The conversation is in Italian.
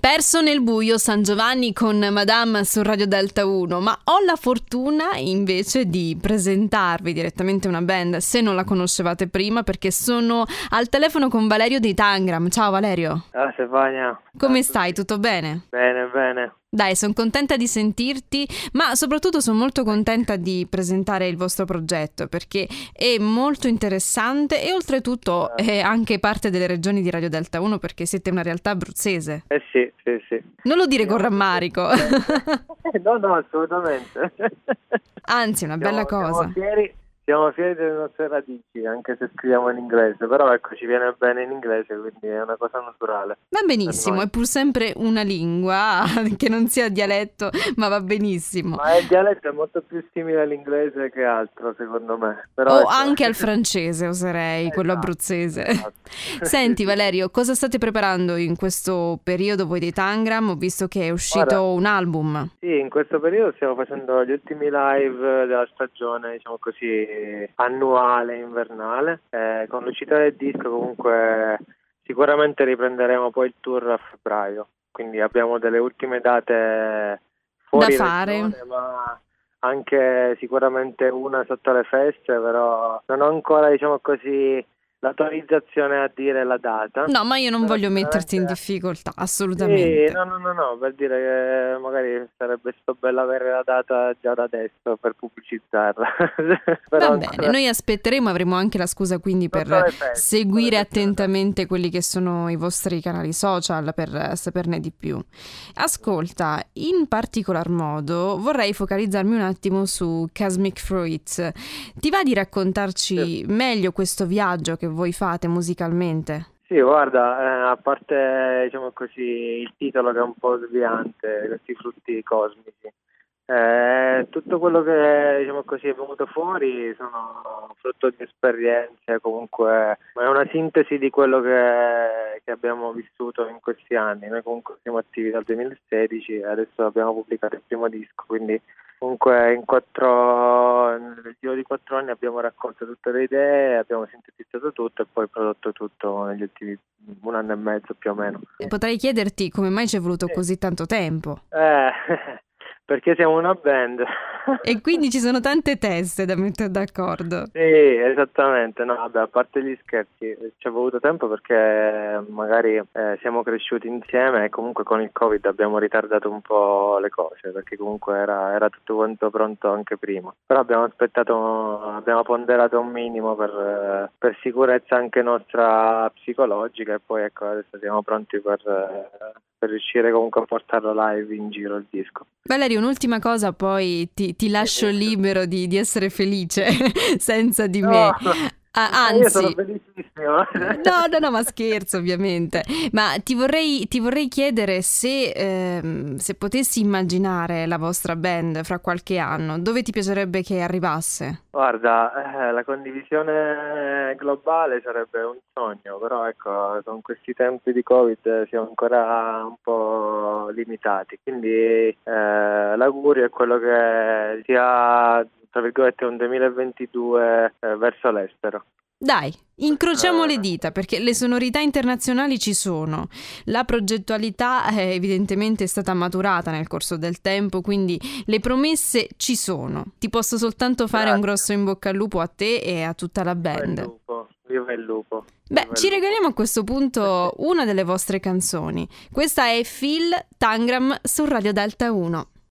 Perso nel buio San Giovanni con Madame su Radio Delta 1, ma ho la fortuna invece di presentarvi direttamente una band se non la conoscevate prima perché sono al telefono con Valerio dei Tangram. Ciao Valerio. Ciao Stefania. Come stai? Tutto bene? Bene, bene. Dai, sono contenta di sentirti, ma soprattutto sono molto contenta di presentare il vostro progetto perché è molto interessante e oltretutto è anche parte delle regioni di Radio Delta 1 perché siete una realtà abruzzese. Eh sì, sì, sì. Non lo dire con rammarico. no, no, assolutamente. Anzi, una bella siamo, cosa. Siamo fieri, siamo fieri delle nostre radici, anche se scriviamo in inglese, però ecco, ci viene bene in inglese, quindi è una cosa naturale. Va benissimo, è pur sempre una lingua che non sia dialetto, ma va benissimo. Ma il dialetto è molto più simile all'inglese che altro, secondo me. Però o ecco. anche al francese, oserei, quello Esatto, abruzzese. esatto. Senti Valerio, cosa state preparando in questo periodo voi dei Tangram? Ho visto che è uscito Guarda. un album. Sì, in questo periodo stiamo facendo gli ultimi live della stagione, diciamo così, annuale, invernale. Eh, con l'uscita del disco comunque sicuramente riprenderemo poi il tour a febbraio, quindi abbiamo delle ultime date fuori Da fare. regione, ma anche sicuramente una sotto le feste, però non ho ancora, diciamo così, l'autorizzazione a dire la data. No, ma io non voglio metterti in difficoltà, assolutamente. Sì, no, no, no, no, per dire che magari sarebbe stato bello avere la data già da adesso per pubblicizzarla. Però Va bene, noi aspetteremo, avremo anche la scusa quindi per feste, seguire attentamente quelli che sono i vostri canali social per saperne di più. Ascolta, in particolar modo vorrei focalizzarmi un attimo su Cosmic Fruits. Ti va di raccontarci meglio questo viaggio che voi fate musicalmente? Sì, guarda, eh, a parte diciamo così il titolo che è un po' sviante, questi frutti cosmici, eh, tutto quello che diciamo così è venuto fuori sono frutto di esperienze, comunque è una sintesi di quello che, che abbiamo vissuto in questi anni. Noi comunque siamo attivi dal 2016 e adesso abbiamo pubblicato il primo disco, quindi comunque in quattro, nel giro di quattro anni abbiamo raccolto tutte le idee, abbiamo sintetizzato tutto e poi prodotto tutto negli ultimi un anno e mezzo più o meno. Potrei chiederti come mai ci è voluto così tanto tempo? Eh, perché siamo una band. E quindi ci sono tante teste da mettere d'accordo. Sì, esattamente, no, vabbè, a parte gli scherzi, ci è voluto tempo perché magari eh, siamo cresciuti insieme e comunque con il Covid abbiamo ritardato un po' le cose, perché comunque era, era tutto quanto pronto anche prima. Però abbiamo aspettato, abbiamo ponderato un minimo per, per sicurezza anche nostra psicologica e poi ecco, adesso siamo pronti per, eh, per riuscire comunque a portarlo live in giro il disco. Valerio, un'ultima cosa, poi ti, ti lascio libero di, di essere felice senza di me. Ah, io sono anzi, felicissimo. no, no, no, ma scherzo ovviamente. Ma ti vorrei, ti vorrei chiedere se, ehm, se potessi immaginare la vostra band fra qualche anno, dove ti piacerebbe che arrivasse? Guarda, eh, la condivisione globale sarebbe un sogno, però ecco, con questi tempi di Covid siamo ancora un po' limitati, quindi eh, l'augurio è quello che sia, tra virgolette, un 2022 eh, verso l'estero. Dai, incrociamo Eh. le dita perché le sonorità internazionali ci sono. La progettualità eh, evidentemente è stata maturata nel corso del tempo, quindi le promesse ci sono. Ti posso soltanto fare un Grazie. grosso in bocca al lupo a te e a tutta la band. Il lupo. Beh, ci lupo. regaliamo a questo punto una delle vostre canzoni. Questa è Phil Tangram su Radio Delta 1.